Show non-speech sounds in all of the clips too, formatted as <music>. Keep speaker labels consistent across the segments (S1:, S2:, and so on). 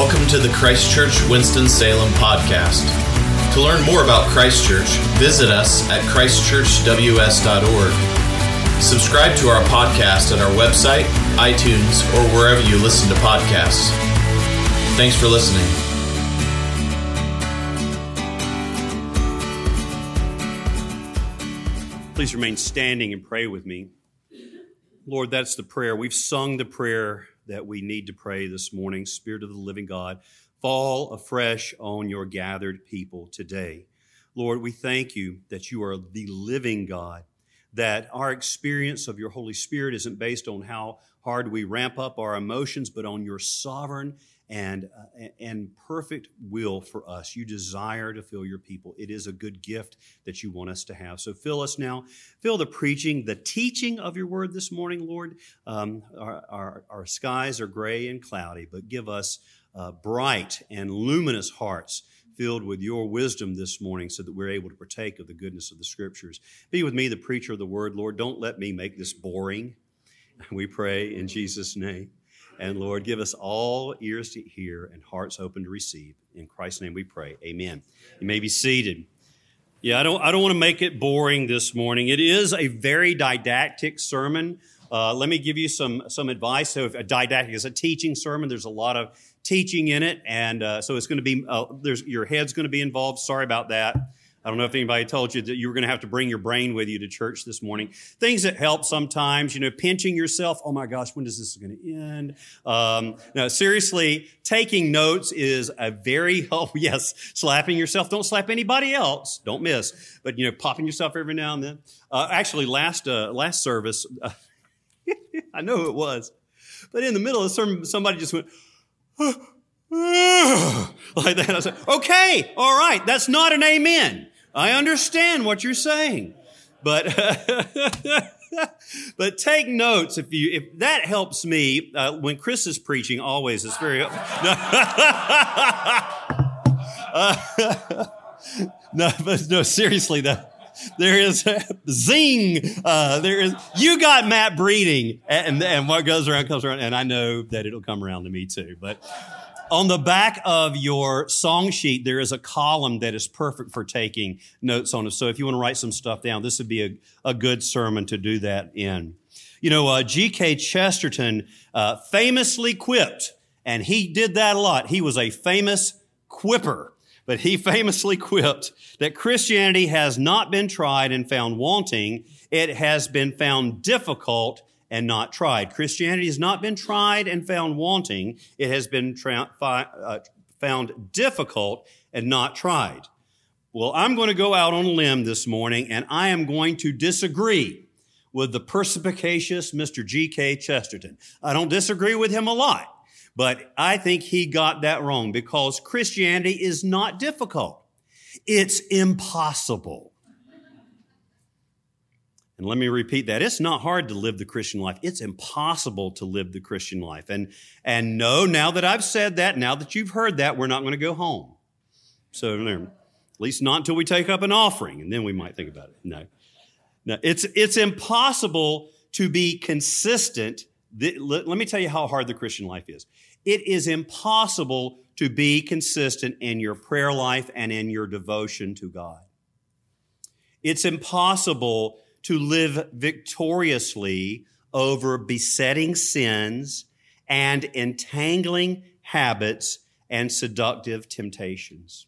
S1: Welcome to the Christchurch Winston-Salem podcast. To learn more about Christchurch, visit us at christchurchws.org. Subscribe to our podcast at our website, iTunes, or wherever you listen to podcasts. Thanks for listening.
S2: Please remain standing and pray with me. Lord, that's the prayer. We've sung the prayer that we need to pray this morning. Spirit of the living God, fall afresh on your gathered people today. Lord, we thank you that you are the living God, that our experience of your Holy Spirit isn't based on how hard we ramp up our emotions, but on your sovereign and, uh, and perfect will for us. You desire to fill your people. It is a good gift that you want us to have. So fill us now. Fill the preaching, the teaching of your word this morning, Lord. Um, our, our, our, skies are gray and cloudy, but give us uh, bright and luminous hearts filled with your wisdom this morning so that we're able to partake of the goodness of the scriptures. Be with me, the preacher of the word, Lord. Don't let me make this boring. We pray in Jesus' name. And Lord, give us all ears to hear and hearts open to receive. In Christ's name we pray. Amen. You may be seated. Yeah, I don't, I don't want to make it boring this morning. It is a very didactic sermon. Uh, let me give you some, some advice. So, if a didactic is a teaching sermon, there's a lot of teaching in it. And uh, so, it's going to be, uh, there's, your head's going to be involved. Sorry about that. I don't know if anybody told you that you were going to have to bring your brain with you to church this morning. Things that help sometimes, you know, pinching yourself. Oh my gosh, when is this going to end? Um, no, seriously, taking notes is a very help. <laughs> Yes, slapping yourself. Don't slap anybody else. Don't miss. But you know, popping yourself every now and then. Uh, actually, last uh, last service, uh, <laughs> I know it was, but in the middle of sermon, somebody just went. <gasps> like that. I said, okay, all right, that's not an amen. I understand what you're saying, but <laughs> but take notes if you if that helps me uh, when Chris is preaching. Always, it's very. No, <laughs> uh, no but no, seriously, though. There is zing. Uh, there is. You got Matt breeding, and, and what goes around comes around, and I know that it'll come around to me too. But on the back of your song sheet, there is a column that is perfect for taking notes on it. So if you want to write some stuff down, this would be a, a good sermon to do that in. You know, uh, G.K. Chesterton uh, famously quipped, and he did that a lot. He was a famous quipper, but he <laughs> famously quipped that Christianity has not been tried and found wanting. It has been found difficult and not tried. Christianity has not been tried and found wanting. It has been tra- fi- uh, found difficult and not tried. Well, I'm going to go out on a limb this morning and I am going to disagree with the perspicacious Mr. G.K. Chesterton. I don't disagree with him a lot, but I think he got that wrong because Christianity is not difficult. It's impossible. And let me repeat that. It's not hard to live the Christian life. It's impossible to live the Christian life. And, and no, now that I've said that, now that you've heard that, we're not going to go home. So, at least not until we take up an offering, and then we might think about it. No. No, it's, it's impossible to be consistent. Let me tell you how hard the Christian life is. It is impossible to be consistent in your prayer life and in your devotion to God. It's impossible to live victoriously over besetting sins and entangling habits and seductive temptations.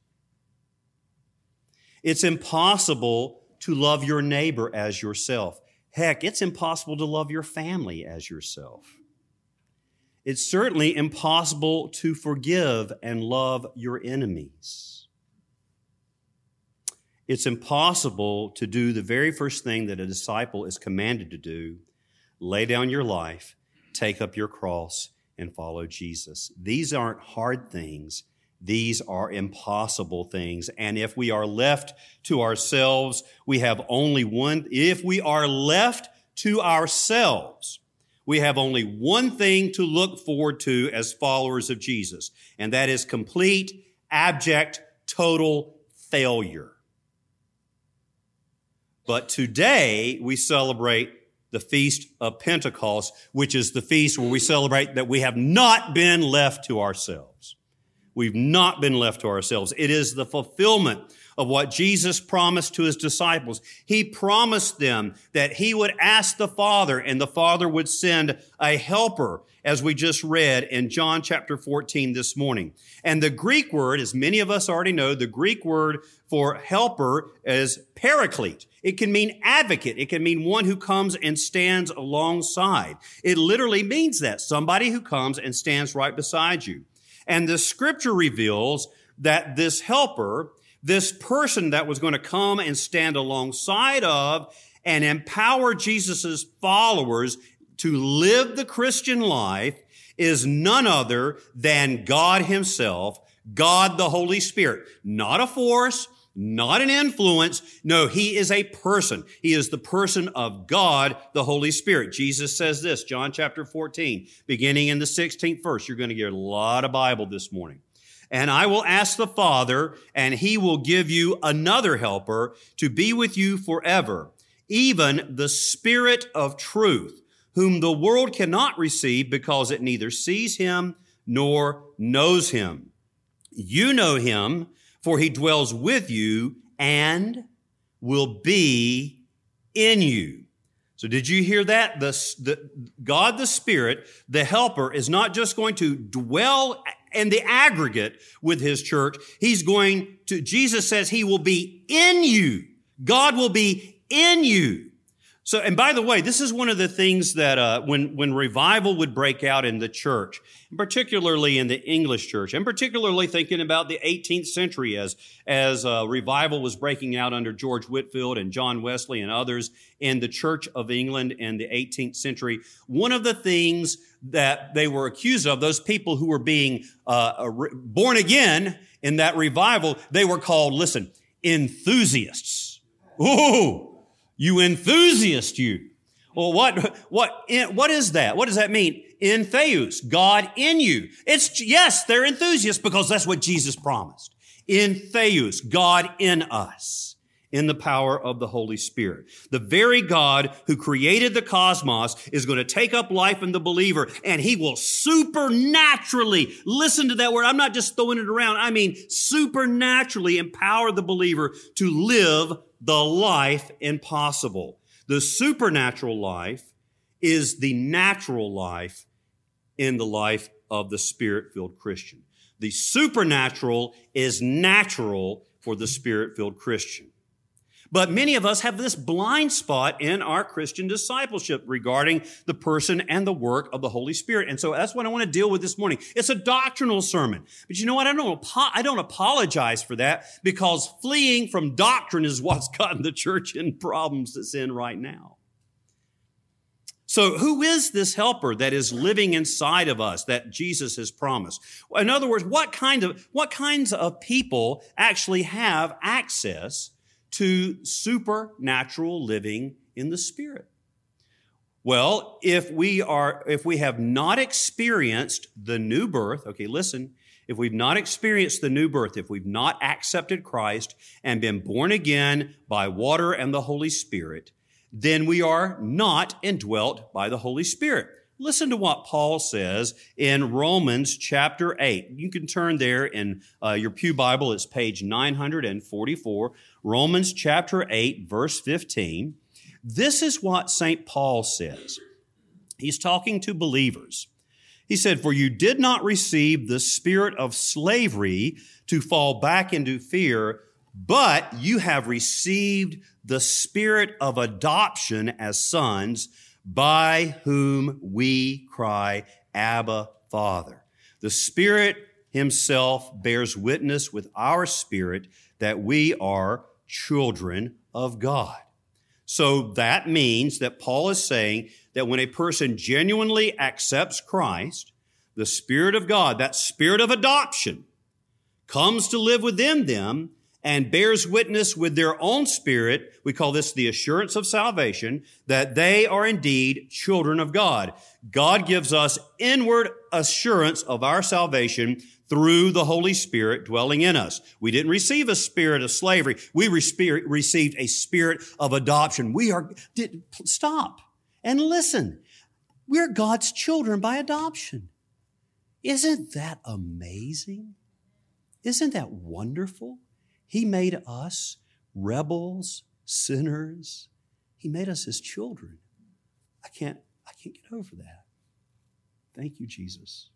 S2: It's impossible to love your neighbor as yourself. Heck, it's impossible to love your family as yourself. It's certainly impossible to forgive and love your enemies. It's impossible to do the very first thing that a disciple is commanded to do lay down your life, take up your cross, and follow Jesus. These aren't hard things. These are impossible things. And if we are left to ourselves, we have only one, if we are left to ourselves, we have only one thing to look forward to as followers of Jesus, and that is complete, abject, total failure. But today we celebrate the Feast of Pentecost, which is the feast where we celebrate that we have not been left to ourselves. We've not been left to ourselves. It is the fulfillment of what Jesus promised to his disciples. He promised them that he would ask the Father and the Father would send a helper, as we just read in John chapter 14 this morning. And the Greek word, as many of us already know, the Greek word for helper is paraclete. It can mean advocate. It can mean one who comes and stands alongside. It literally means that somebody who comes and stands right beside you. And the scripture reveals that this helper, this person that was going to come and stand alongside of and empower Jesus' followers to live the Christian life is none other than God himself, God the Holy Spirit. Not a force, not an influence. No, he is a person. He is the person of God, the Holy Spirit. Jesus says this, John chapter 14, beginning in the 16th verse. You're going to get a lot of Bible this morning. And I will ask the Father, and he will give you another helper to be with you forever, even the Spirit of truth, whom the world cannot receive because it neither sees him nor knows him. You know him for he dwells with you and will be in you. So did you hear that? The, the, God the Spirit, the helper, is not just going to dwell in the aggregate with his church. He's going to, Jesus says he will be in you. God will be in you. So, and by the way, this is one of the things that uh, when when revival would break out in the church, particularly in the English church, and particularly thinking about the 18th century as as uh, revival was breaking out under George Whitefield and John Wesley and others in the Church of England in the 18th century, one of the things that they were accused of, those people who were being uh, born again in that revival, they were called, listen, enthusiasts. Ooh you enthusiast, you. Well, what, what, what is that? What does that mean? In Theos, God in you. It's, yes, they're enthusiasts because that's what Jesus promised. In Theos, God in us, in the power of the Holy Spirit. The very God who created the cosmos is going to take up life in the believer and he will supernaturally, listen to that word. I'm not just throwing it around. I mean, supernaturally empower the believer to live the life impossible. The supernatural life is the natural life in the life of the spirit filled Christian. The supernatural is natural for the spirit filled Christian. But many of us have this blind spot in our Christian discipleship regarding the person and the work of the Holy Spirit. And so that's what I want to deal with this morning. It's a doctrinal sermon. But you know what? I don't, I don't apologize for that because fleeing from doctrine is what's <laughs> gotten the church in problems it's in right now. So who is this helper that is living inside of us that Jesus has promised? In other words, what kind of, what kinds of people actually have access to supernatural living in the Spirit? Well, if we are, if we have not experienced the new birth, okay, listen, if we've not experienced the new birth, if we've not accepted Christ and been born again by water and the Holy Spirit, then we are not indwelt by the Holy Spirit. Listen to what Paul says in Romans chapter 8. You can turn there in uh, your Pew Bible. It's page 944. Romans chapter 8, verse 15. This is what St. Paul says. He's talking to believers. He said, For you did not receive the spirit of slavery to fall back into fear, but you have received the spirit of adoption as sons by whom we cry, Abba, Father. The Spirit Himself bears witness with our spirit that we are children of God. So that means that Paul is saying that when a person genuinely accepts Christ, the Spirit of God, that Spirit of adoption, comes to live within them and bears witness with their own spirit. We call this the assurance of salvation that they are indeed children of God. God gives us inward assurance of our salvation through the Holy Spirit dwelling in us. We didn't receive a spirit of slavery. We received a spirit of adoption. We are, did, stop and listen. We're God's children by adoption. Isn't that amazing? Isn't that wonderful? He made us rebels, sinners. He made us his children. I can't, I can't get over that. Thank you, Jesus.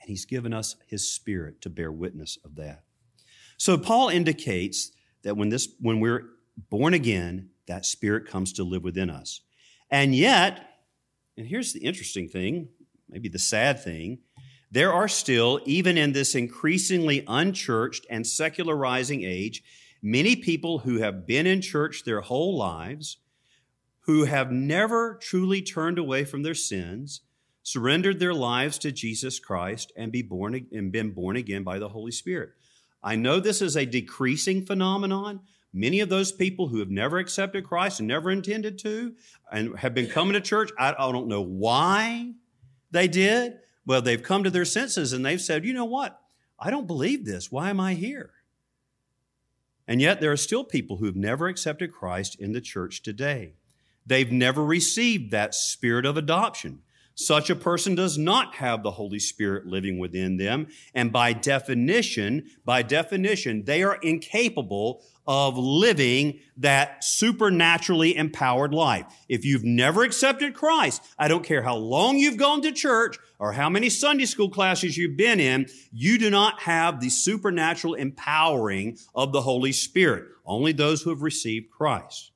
S2: And he's given us his spirit to bear witness of that. So Paul indicates that when this, when we're born again, that spirit comes to live within us. And yet, and here's the interesting thing, maybe the sad thing, there are still, even in this increasingly unchurched and secularizing age, many people who have been in church their whole lives, who have never truly turned away from their sins, surrendered their lives to Jesus Christ, and, be born, and been born again by the Holy Spirit. I know this is a decreasing phenomenon. Many of those people who have never accepted Christ and never intended to and have been coming to church, I, I don't know why they did. Well, they've come to their senses and they've said, you know what? I don't believe this. Why am I here? And yet, there are still people who have never accepted Christ in the church today. They've never received that spirit of adoption. Such a person does not have the Holy Spirit living within them. And by definition, by definition, they are incapable of living that supernaturally empowered life. If you've never accepted Christ, I don't care how long you've gone to church or how many Sunday school classes you've been in, you do not have the supernatural empowering of the Holy Spirit. Only those who have received Christ.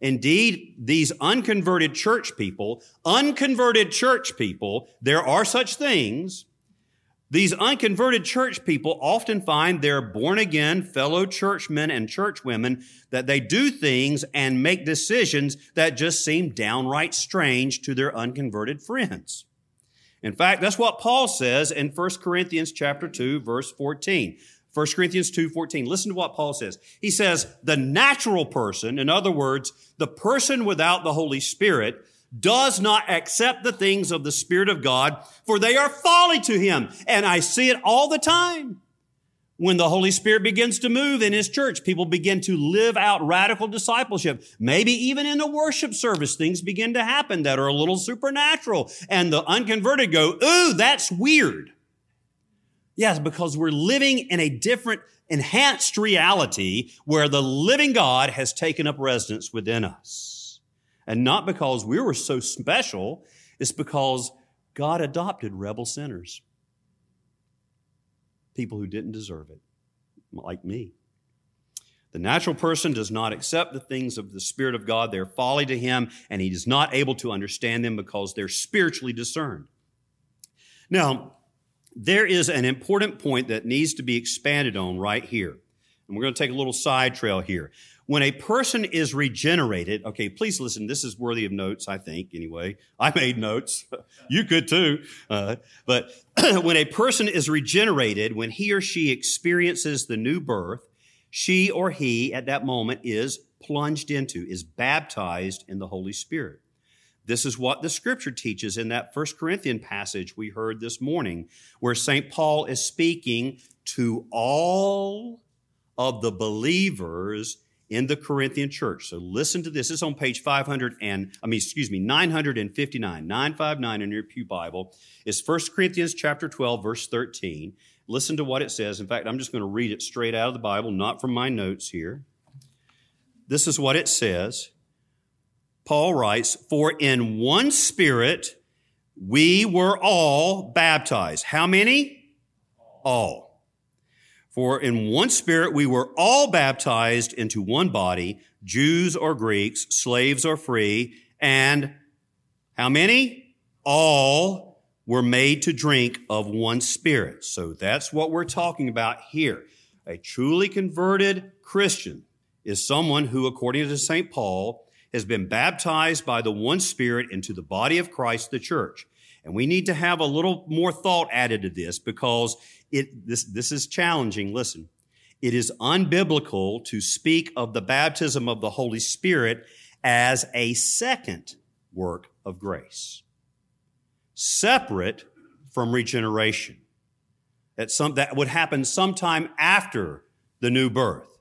S2: Indeed, these unconverted church people, unconverted church people, there are such things. These unconverted church people often find their born again fellow churchmen and churchwomen that they do things and make decisions that just seem downright strange to their unconverted friends. In fact, that's what Paul says in 1 Corinthians chapter 2 verse 14. 1 Corinthians 2:14. Listen to what Paul says. He says, "The natural person, in other words, the person without the Holy Spirit, does not accept the things of the Spirit of God, for they are folly to him." And I see it all the time. When the Holy Spirit begins to move in His church, people begin to live out radical discipleship. Maybe even in the worship service, things begin to happen that are a little supernatural. And the unconverted go, ooh, that's weird. Yes, because we're living in a different, enhanced reality where the living God has taken up residence within us. And not because we were so special, it's because God adopted rebel sinners. People who didn't deserve it, like me. The natural person does not accept the things of the Spirit of God. They're folly to him, and he is not able to understand them because they're spiritually discerned. Now, there is an important point that needs to be expanded on right here. And we're going to take a little side trail here. When a person is regenerated, okay, please listen. This is worthy of notes, I think, anyway. I made notes. <laughs> you could too. Uh, but <clears throat> when a person is regenerated, when he or she experiences the new birth, she or he at that moment is plunged into, is baptized in the Holy Spirit. This is what the scripture teaches in that First Corinthian passage we heard this morning, where St. Paul is speaking to all of the believers in the Corinthian church. So listen to this. Is on page 500 and, I mean, excuse me, 959, 959 in your Pew Bible. It's 1 Corinthians chapter 12, verse 13. Listen to what it says. In fact, I'm just going to read it straight out of the Bible, not from my notes here. This is what it says. Paul writes, For in one spirit we were all baptized. How many? All. For in one spirit we were all baptized into one body, Jews or Greeks, slaves or free, and how many? All were made to drink of one spirit. So that's what we're talking about here. A truly converted Christian is someone who, according to St. Paul, has been baptized by the one Spirit into the body of Christ, the church. And we need to have a little more thought added to this because it, this, this is challenging. Listen, it is unbiblical to speak of the baptism of the Holy Spirit as a second work of grace, separate from regeneration. That, some, that would happen sometime after the new birth.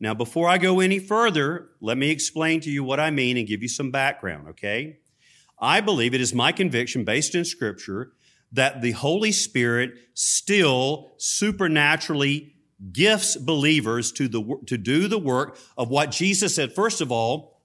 S2: Now, before I go any further, let me explain to you what I mean and give you some background, okay? I believe it is my conviction based in scripture that the Holy Spirit still supernaturally gifts believers to, the, to do the work of what Jesus said. First of all,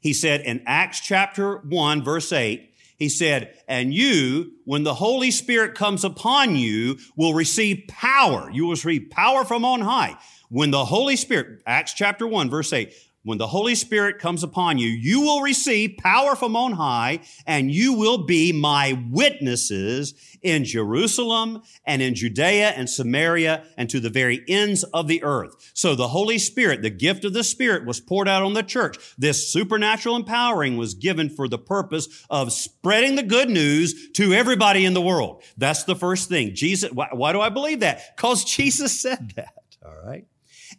S2: he said in Acts chapter 1, verse 8, he said, and you, when the Holy Spirit comes upon you, will receive power. You will receive power from on high. When the Holy Spirit, Acts chapter 1, verse 8, when the Holy Spirit comes upon you, you will receive power from on high and you will be my witnesses in Jerusalem and in Judea and Samaria and to the very ends of the earth. So the Holy Spirit, the gift of the Spirit was poured out on the church. This supernatural empowering was given for the purpose of spreading the good news to everybody in the world. That's the first thing. Jesus, why, why do I believe that? Because Jesus said that. All right.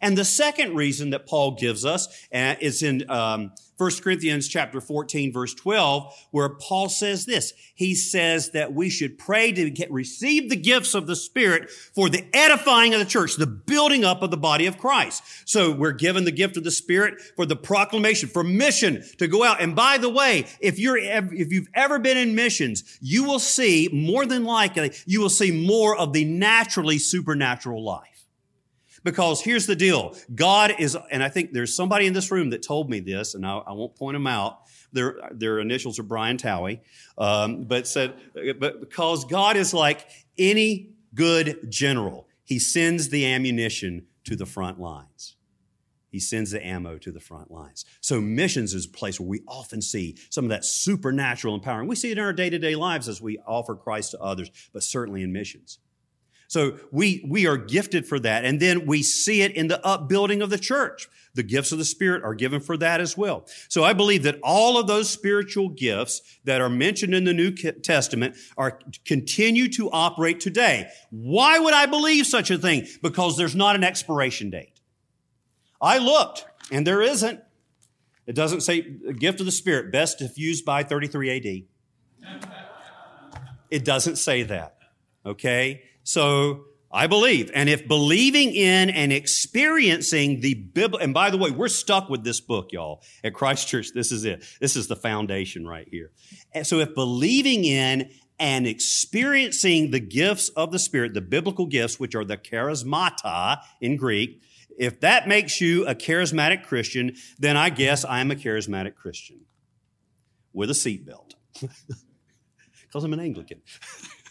S2: And the second reason that Paul gives us uh, is in um, 1 Corinthians chapter 14, verse 12, where Paul says this. He says that we should pray to get, receive the gifts of the Spirit for the edifying of the church, the building up of the body of Christ. So we're given the gift of the Spirit for the proclamation, for mission to go out. And by the way, if you're, if you've ever been in missions, you will see more than likely, you will see more of the naturally supernatural life. Because here's the deal. God is, and I think there's somebody in this room that told me this, and I, I won't point them out. Their, their initials are Brian Towie, um, but said, but because God is like any good general, he sends the ammunition to the front lines. He sends the ammo to the front lines. So missions is a place where we often see some of that supernatural empowering. We see it in our day-to-day lives as we offer Christ to others, but certainly in missions. So we, we are gifted for that. And then we see it in the upbuilding of the church. The gifts of the Spirit are given for that as well. So I believe that all of those spiritual gifts that are mentioned in the New Testament are continue to operate today. Why would I believe such a thing? Because there's not an expiration date. I looked and there isn't. It doesn't say gift of the Spirit, best diffused by 33 AD. It doesn't say that. Okay? So I believe. And if believing in and experiencing the Bible, and by the way, we're stuck with this book, y'all, at Christ Church. This is it. This is the foundation right here. And so if believing in and experiencing the gifts of the Spirit, the biblical gifts, which are the charismata in Greek, if that makes you a charismatic Christian, then I guess I'm a charismatic Christian with a seatbelt. <laughs> Because I'm an Anglican. <laughs>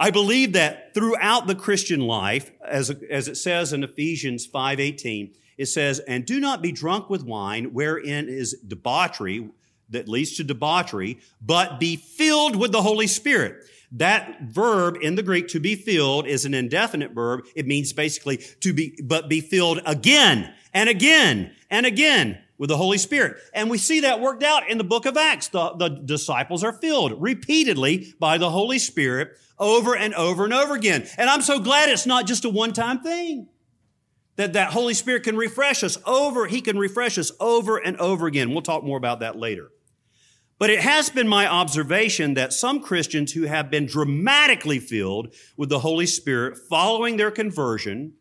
S2: I believe that throughout the Christian life, as, as it says in Ephesians 5.18, it says, and do not be drunk with wine wherein is debauchery that leads to debauchery, but be filled with the Holy Spirit. That verb in the Greek, to be filled, is an indefinite verb. It means basically to be, but be filled again and again and again with the Holy Spirit. And we see that worked out in the book of Acts. The, the disciples are filled repeatedly by the Holy Spirit over and over and over again. And I'm so glad it's not just a one-time thing. That that Holy Spirit can refresh us over, He can refresh us over and over again. We'll talk more about that later. But it has been my observation that some Christians who have been dramatically filled with the Holy Spirit following their conversion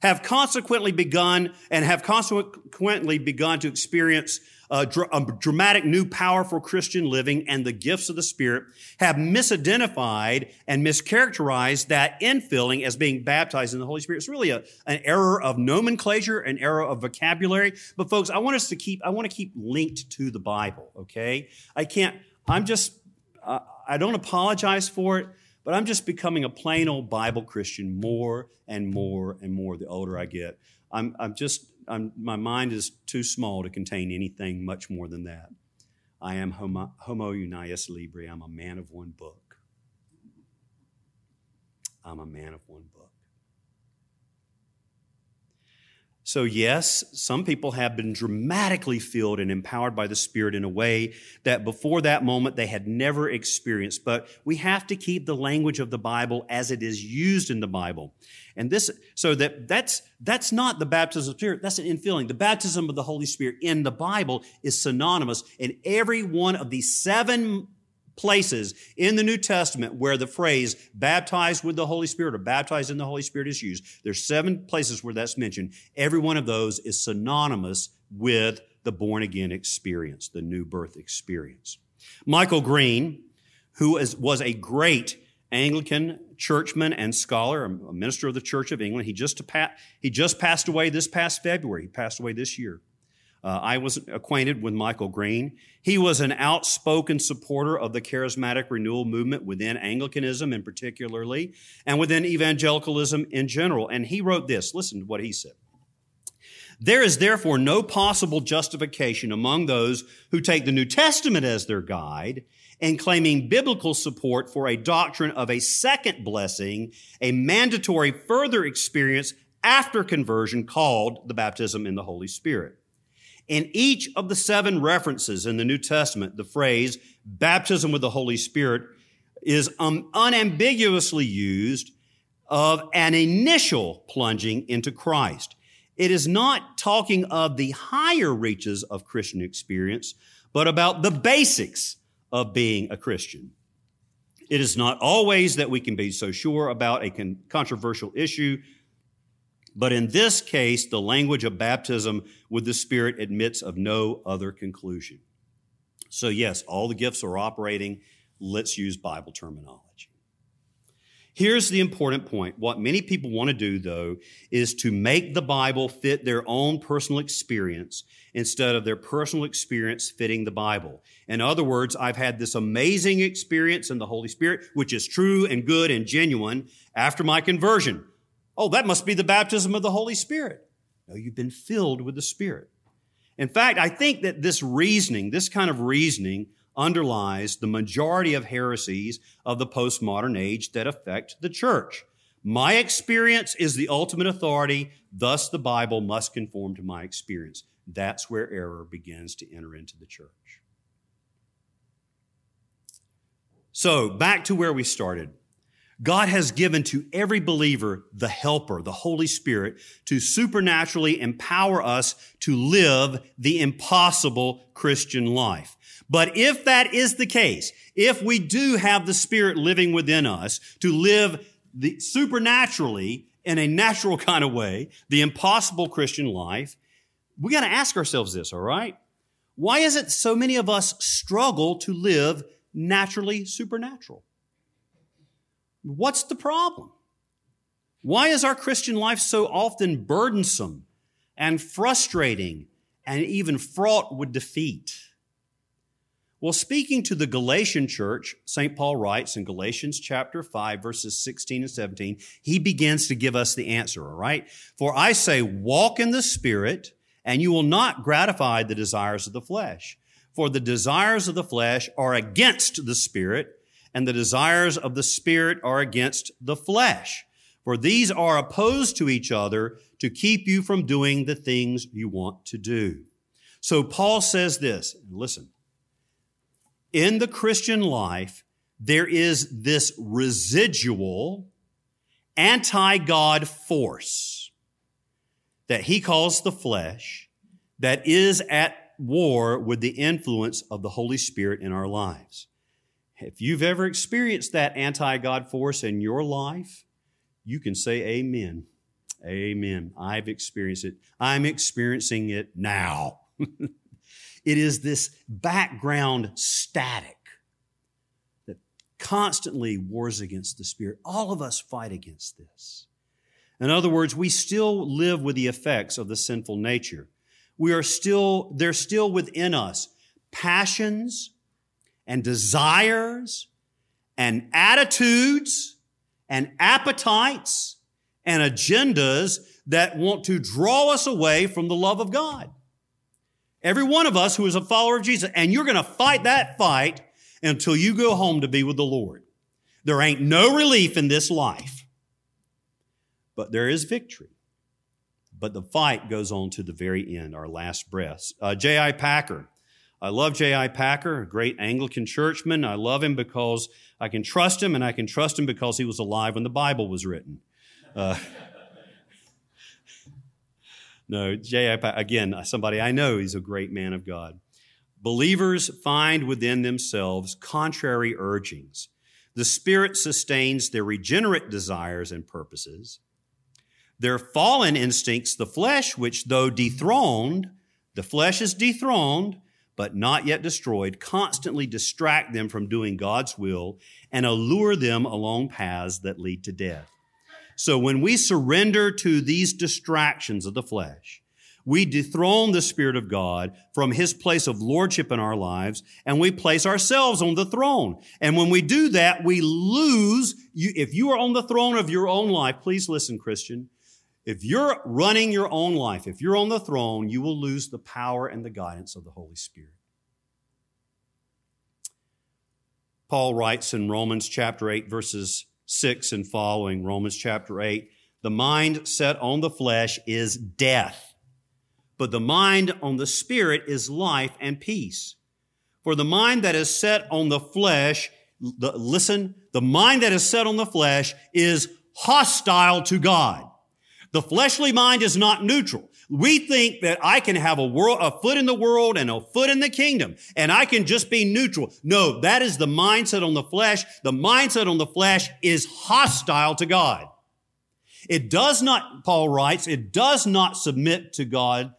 S2: have consequently begun and have consequently begun to experience a, dr- a, dramatic new powerful Christian living and the gifts of the Spirit have misidentified and mischaracterized that infilling as being baptized in the Holy Spirit. It's really a, an error of nomenclature, an error of vocabulary. But folks, I want us to keep, I want to keep linked to the Bible, okay? I can't, I'm just, uh, I don't apologize for it. But I'm just becoming a plain old Bible Christian more and more and more the older I get. I'm, I'm just, I'm, my mind is too small to contain anything much more than that. I am homo, homo unius libri. I'm a man of one book. I'm a man of one book. So, yes, some people have been dramatically filled and empowered by the Spirit in a way that before that moment they had never experienced. But we have to keep the language of the Bible as it is used in the Bible. And this, so that that's, that's not the baptism of the Spirit, that's an infilling. The baptism of the Holy Spirit in the Bible is synonymous in every one of these seven places in the New Testament where the phrase baptized with the Holy Spirit or baptized in the Holy Spirit is used. There's seven places where that's mentioned. Every one of those is synonymous with the born again experience, the new birth experience. Michael Green, who is, was a great Anglican churchman and scholar, a minister of the Church of England. He just, he just passed away this past February. He passed away this year. Uh, I was acquainted with Michael Green. He was an outspoken supporter of the charismatic renewal movement within Anglicanism in particularly, and within evangelicalism in general. And he wrote this. Listen to what he said. There is therefore no possible justification among those who take the New Testament as their guide and claiming biblical support for a doctrine of a second blessing, a mandatory further experience after conversion called the baptism in the Holy Spirit. In each of the seven references in the New Testament, the phrase baptism with the Holy Spirit is um, unambiguously used of an initial plunging into Christ. It is not talking of the higher reaches of Christian experience, but about the basics of being a Christian. It is not always that we can be so sure about a con- controversial issue but in this case, the language of baptism with the Spirit admits of no other conclusion. So, yes, all the gifts are operating. Let's use Bible terminology. Here's the important point. What many people want to do, though, is to make the Bible fit their own personal experience instead of their personal experience fitting the Bible. In other words, I've had this amazing experience in the Holy Spirit, which is true and good and genuine after my conversion. Oh, that must be the baptism of the Holy Spirit. No, you've been filled with the Spirit. In fact, I think that this reasoning, this kind of reasoning, underlies the majority of heresies of the postmodern age that affect the church. My experience is the ultimate authority, thus, the Bible must conform to my experience. That's where error begins to enter into the church. So, back to where we started. God has given to every believer the helper, the Holy Spirit, to supernaturally empower us to live the impossible Christian life. But if that is the case, if we do have the Spirit living within us to live the supernaturally in a natural <laughs> kind of way, the impossible Christian life, we got to ask ourselves this, all right? Why is it so many of us struggle to live naturally supernatural? What's the problem? Why is our Christian life so often burdensome and frustrating and even fraught with defeat? Well, speaking to the Galatian church, St. Paul writes in Galatians chapter 5, verses 16 and 17, he begins to give us the answer, all right? For I say, walk in the Spirit, and you will not gratify the desires of the flesh. For the desires of the flesh are against the Spirit, and the desires of the Spirit are against the flesh. For these are opposed to each other to keep you from doing the things you want to do. So Paul says this, listen, in the Christian life, there is this residual anti-God force that he calls the flesh that is at war with the influence of the Holy Spirit in our lives. If you've ever experienced that anti God force in your life, you can say amen. Amen. I've experienced it. I'm experiencing it now. <laughs> it is this background static that constantly wars against the Spirit. All of us fight against this. In other words, we still live with the effects of the sinful nature. We are still, they're still within us. Passions, and desires and attitudes and appetites and agendas that want to draw us away from the love of God. Every one of us who is a follower of Jesus, and you're going to fight that fight until you go home to be with the Lord. There ain't no relief in this life, but there is victory. But the fight goes on to the very end, our last breath. Uh, J.I. Packer, I love J.I. Packer, a great Anglican churchman. I love him because I can trust him, and I can trust him because he was alive when the Bible was written. Uh, <laughs> no, J.I. Packer, again, somebody I know, he's a great man of God. Believers find within themselves contrary urgings. The Spirit sustains their regenerate desires and purposes. Their fallen instincts, the flesh, which though dethroned, the flesh is dethroned, but not yet destroyed, constantly distract them from doing God's will and allure them along paths that lead to death. So when we surrender to these distractions of the flesh, we dethrone the Spirit of God from His place of lordship in our lives, and we place ourselves on the throne. And when we do that, we lose. You, if you are on the throne of your own life, please listen, Christian. If you're running your own life, if you're on the throne, you will lose the power and the guidance of the Holy Spirit. Paul writes in Romans chapter 8, verses 6 and following, Romans chapter 8, the mind set on the flesh is death but the mind on the spirit is life and peace. For the mind that is set on the flesh, the, listen, the mind that is set on the flesh is hostile to God. The fleshly mind is not neutral. We think that I can have a world, a foot in the world and a foot in the kingdom, and I can just be neutral. No, that is the mindset on the flesh. The mindset on the flesh is hostile to God. It does not, Paul writes, it does not submit to God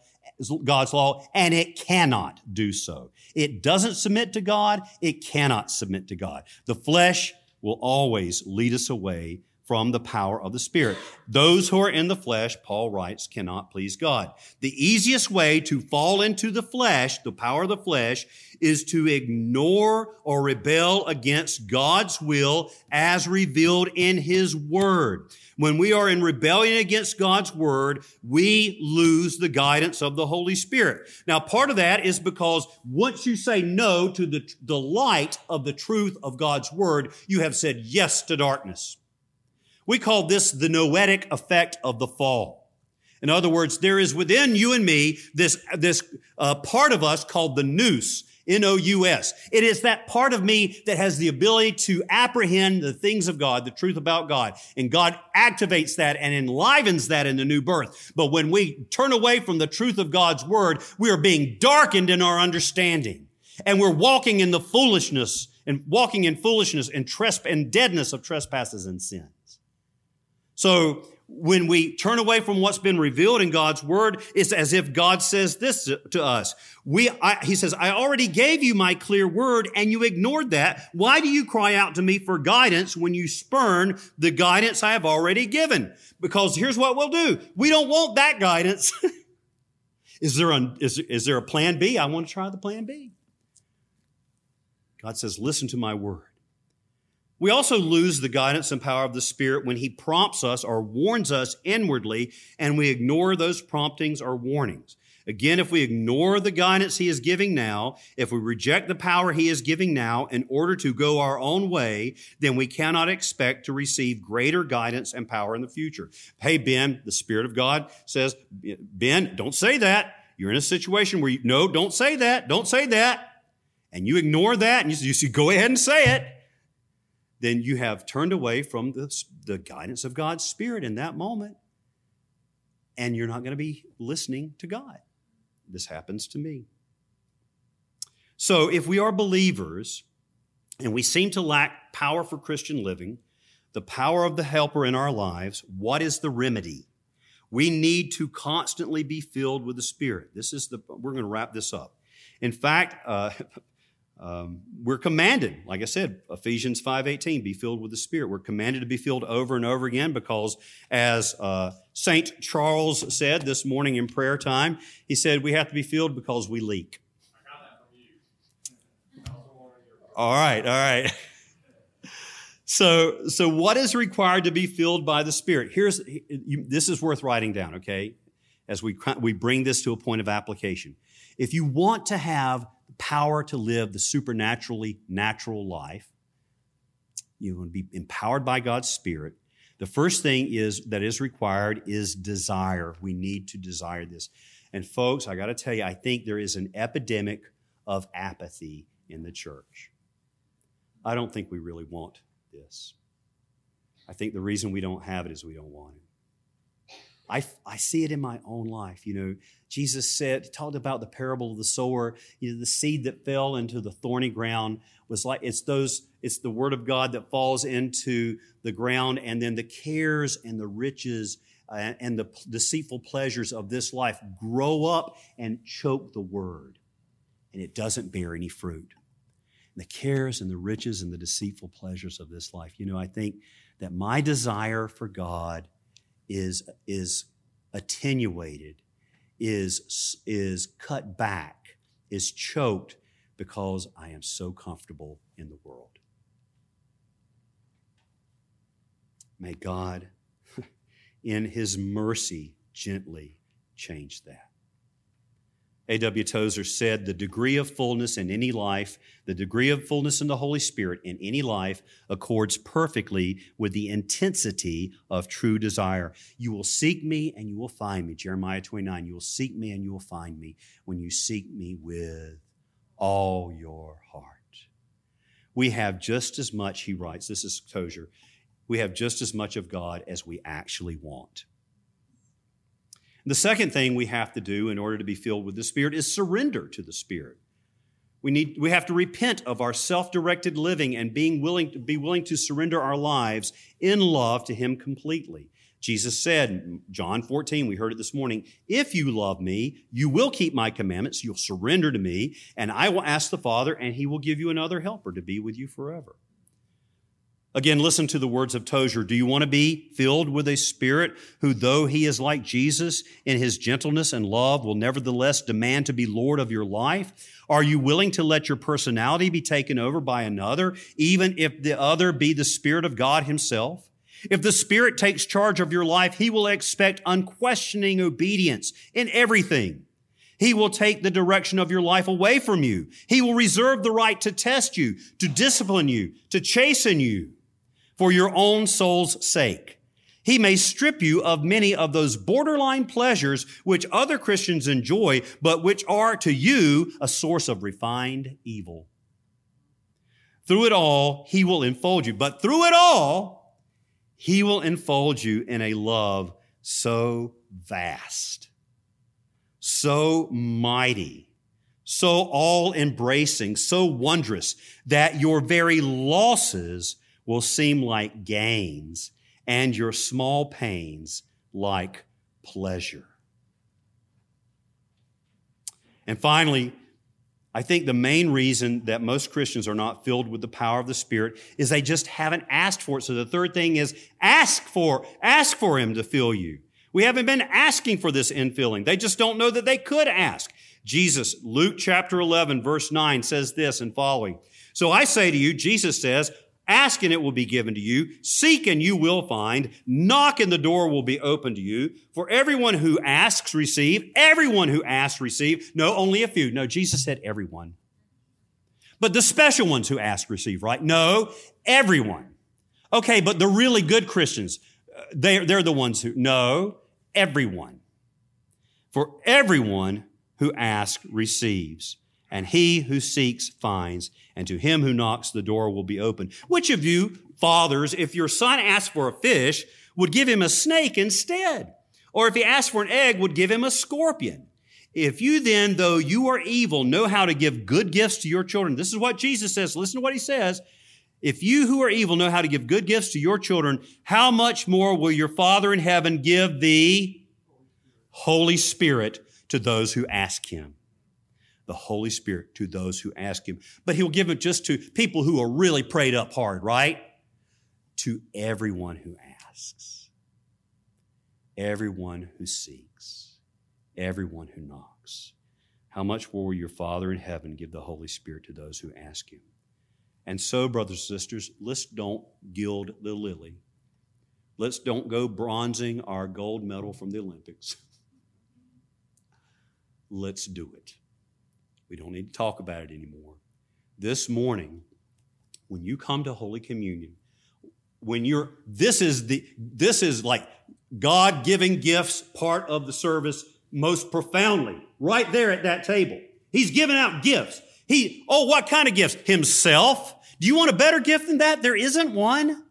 S2: God's law, and it cannot do so. It doesn't submit to God. It cannot submit to God. The flesh will always lead us away from the power of the Spirit. Those who are in the flesh, Paul writes, cannot please God. The easiest way to fall into the flesh, the power of the flesh, is to ignore or rebel against God's will as revealed in His Word. When we are in rebellion against God's Word, we lose the guidance of the Holy Spirit. Now, part of that is because once you say no to the, the light of the truth of God's Word, you have said yes to darkness. We call this the noetic effect of the fall. In other words, there is within you and me this, this uh, part of us called the nous, N-O-U-S. It is that part of me that has the ability to apprehend the things of God, the truth about God. And God activates that and enlivens that in the new birth. But when we turn away from the truth of God's word, we are being darkened in our understanding. And we're walking in the foolishness and walking in foolishness and tresp- and deadness of trespasses and sin. So when we turn away from what's been revealed in God's word, it's as if God says this to us. We, I, he says, I already gave you my clear word and you ignored that. Why do you cry out to me for guidance when you spurn the guidance I have already given? Because here's what we'll do. We don't want that guidance. <laughs> is there a, is, is there a plan B? I want to try the plan B. God says, listen to my word. We also lose the guidance and power of the Spirit when He prompts us or warns us inwardly and we ignore those promptings or warnings. Again, if we ignore the guidance He is giving now, if we reject the power He is giving now in order to go our own way, then we cannot expect to receive greater guidance and power in the future. Hey, Ben, the Spirit of God says, Ben, don't say that. You're in a situation where you, no, don't say that. Don't say that. And you ignore that and you, you go ahead and say it then you have turned away from the, the guidance of God's Spirit in that moment. And you're not going to be listening to God. This happens to me. So if we are believers and we seem to lack power for Christian living, the power of the helper in our lives, what is the remedy? We need to constantly be filled with the Spirit. This is the, we're going to wrap this up. In fact, uh, <laughs> Um, we're commanded, like I said, Ephesians 5.18, be filled with the Spirit. We're commanded to be filled over and over again because as uh, St. Charles said this morning in prayer time, he said we have to be filled because we leak. All right, all right. <laughs> So, so what is required to be filled by the Spirit? Here's, you, this is worth writing down, okay? As we, we bring this to a point of application. If you want to have power to live the supernaturally natural life. You to be empowered by God's Spirit. The first thing is that is required is desire. We need to desire this. And folks, I got to tell you, I think there is an epidemic of apathy in the church. I don't think we really want this. I think the reason we don't have it is we don't want it. I, I see it in my own life. You know, Jesus said, talked about the parable of the sower. You know, the seed that fell into the thorny ground was like, it's those, it's the word of God that falls into the ground and then the cares and the riches uh, and the deceitful pleasures of this life grow up and choke the word. and it doesn't bear any fruit. And the cares and the riches and the deceitful pleasures of this life. You know, I think that my desire for God is, is attenuated, is, is cut back, is choked because I am so comfortable in the world. May God, <laughs> in His mercy, gently change that. A.W. Tozer said, The degree of fullness in any life, the degree of fullness in the Holy Spirit in any life accords perfectly with the intensity of true desire. You will seek me and you will find me. Jeremiah 29. You will seek me and you will find me when you seek me with all your heart. We have just as much, he writes, this is Tozer, we have just as much of God as we actually want. The second thing we have to do in order to be filled with the Spirit is surrender to the Spirit. We, need, we have to repent of our self directed living and being willing to be willing to surrender our lives in love to Him completely. Jesus said, John 14, we heard it this morning, if you love me, you will keep my commandments, you'll surrender to me, and I will ask the Father, and he will give you another helper to be with you forever. Again, listen to the words of Tozer. Do you want to be filled with a spirit who, though he is like Jesus in his gentleness and love, will nevertheless demand to be Lord of your life? Are you willing to let your personality be taken over by another, even if the other be the Spirit of God himself? If the Spirit takes charge of your life, he will expect unquestioning obedience in everything. He will take the direction of your life away from you. He will reserve the right to test you, to discipline you, to chasten you for your own soul's sake. He may strip you of many of those borderline pleasures which other Christians enjoy, but which are to you a source of refined evil. Through it all, he will enfold you. But through it all, he will enfold you in a love so vast, so mighty, so all embracing, so wondrous that your very losses will seem like gains and your small pains like pleasure. And finally, I think the main reason that most Christians are not filled with the power of the Spirit is they just haven't asked for it. So the third thing is ask for, ask for Him to fill you. We haven't been asking for this infilling. They just don't know that they could ask. Jesus, Luke chapter 11, verse 9 says this and following. So I say to you, Jesus says, Ask and it will be given to you. Seek and you will find. Knock and the door will be open to you. For everyone who asks, receive. Everyone who asks, receive. No, only a few. No, Jesus said everyone. But the special ones who ask, receive, right? No, everyone. Okay, but the really good Christians, uh, they're, they're the ones who, no, everyone. For everyone who asks receives, and he who seeks finds, and to him who knocks, the door will be open. Which of you, fathers, if your son asks for a fish, would give him a snake instead? Or if he asks for an egg, would give him a scorpion? If you then, though you are evil, know how to give good gifts to your children, this is what Jesus says. Listen to what he says. If you who are evil know how to give good gifts to your children, how much more will your Father in heaven give the Holy Spirit to those who ask him? The Holy Spirit to those who ask Him. But He'll give it just to people who are really prayed up hard, right? To everyone who asks, everyone who seeks, everyone who knocks. How much more will your Father in heaven give the Holy Spirit to those who ask Him? And so, brothers and sisters, let's don't gild the lily. Let's don't go bronzing our gold medal from the Olympics. <laughs> Let's do it. We don't need to talk about it anymore. This morning, when you come to Holy Communion, when you're, this is the, this is like God giving gifts part of the service most profoundly, right there at that table. He's giving out gifts. He, oh, what kind of gifts? Himself. Do you want a better gift than that? There isn't one.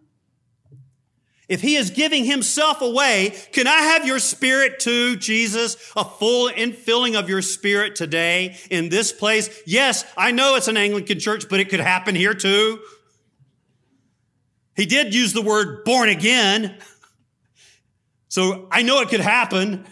S2: If he is giving himself away, can I have your spirit too, Jesus? A full infilling of your spirit today in this place? Yes, I know it's an Anglican church, but it could happen here too. He did use the word born again. So I know it could happen.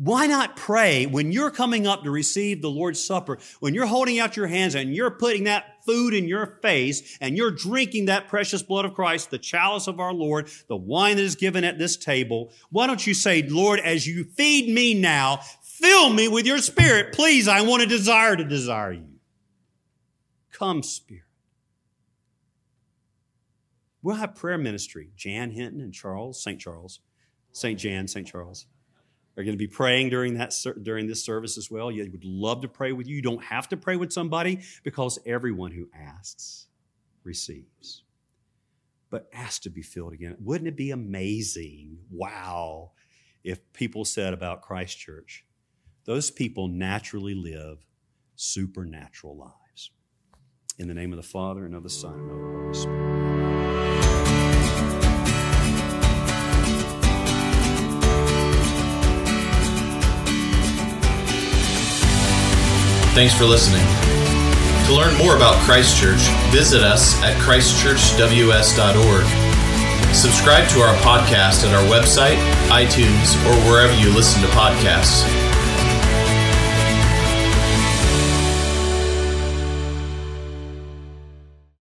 S2: Why not pray when you're coming up to receive the Lord's Supper, when you're holding out your hands and you're putting that food in your face and you're drinking that precious blood of Christ, the chalice of our Lord, the wine that is given at this table? Why don't you say, Lord, as you feed me now, fill me with your spirit. Please, I want to desire to desire you. Come, Spirit. We'll have prayer ministry. Jan Hinton and Charles, St. Charles, St. Jan, St. Charles are going to be praying during that during this service as well. You would love to pray with you. You don't have to pray with somebody because everyone who asks receives. But ask to be filled again. Wouldn't it be amazing? Wow. If people said about Christ Church, those people naturally live supernatural lives. In the name of the Father and of the Son and of the Holy Spirit.
S1: Thanks for listening. To learn more about Christchurch, visit us at christchurchws.org. Subscribe to our podcast at our website, iTunes, or wherever you listen to podcasts.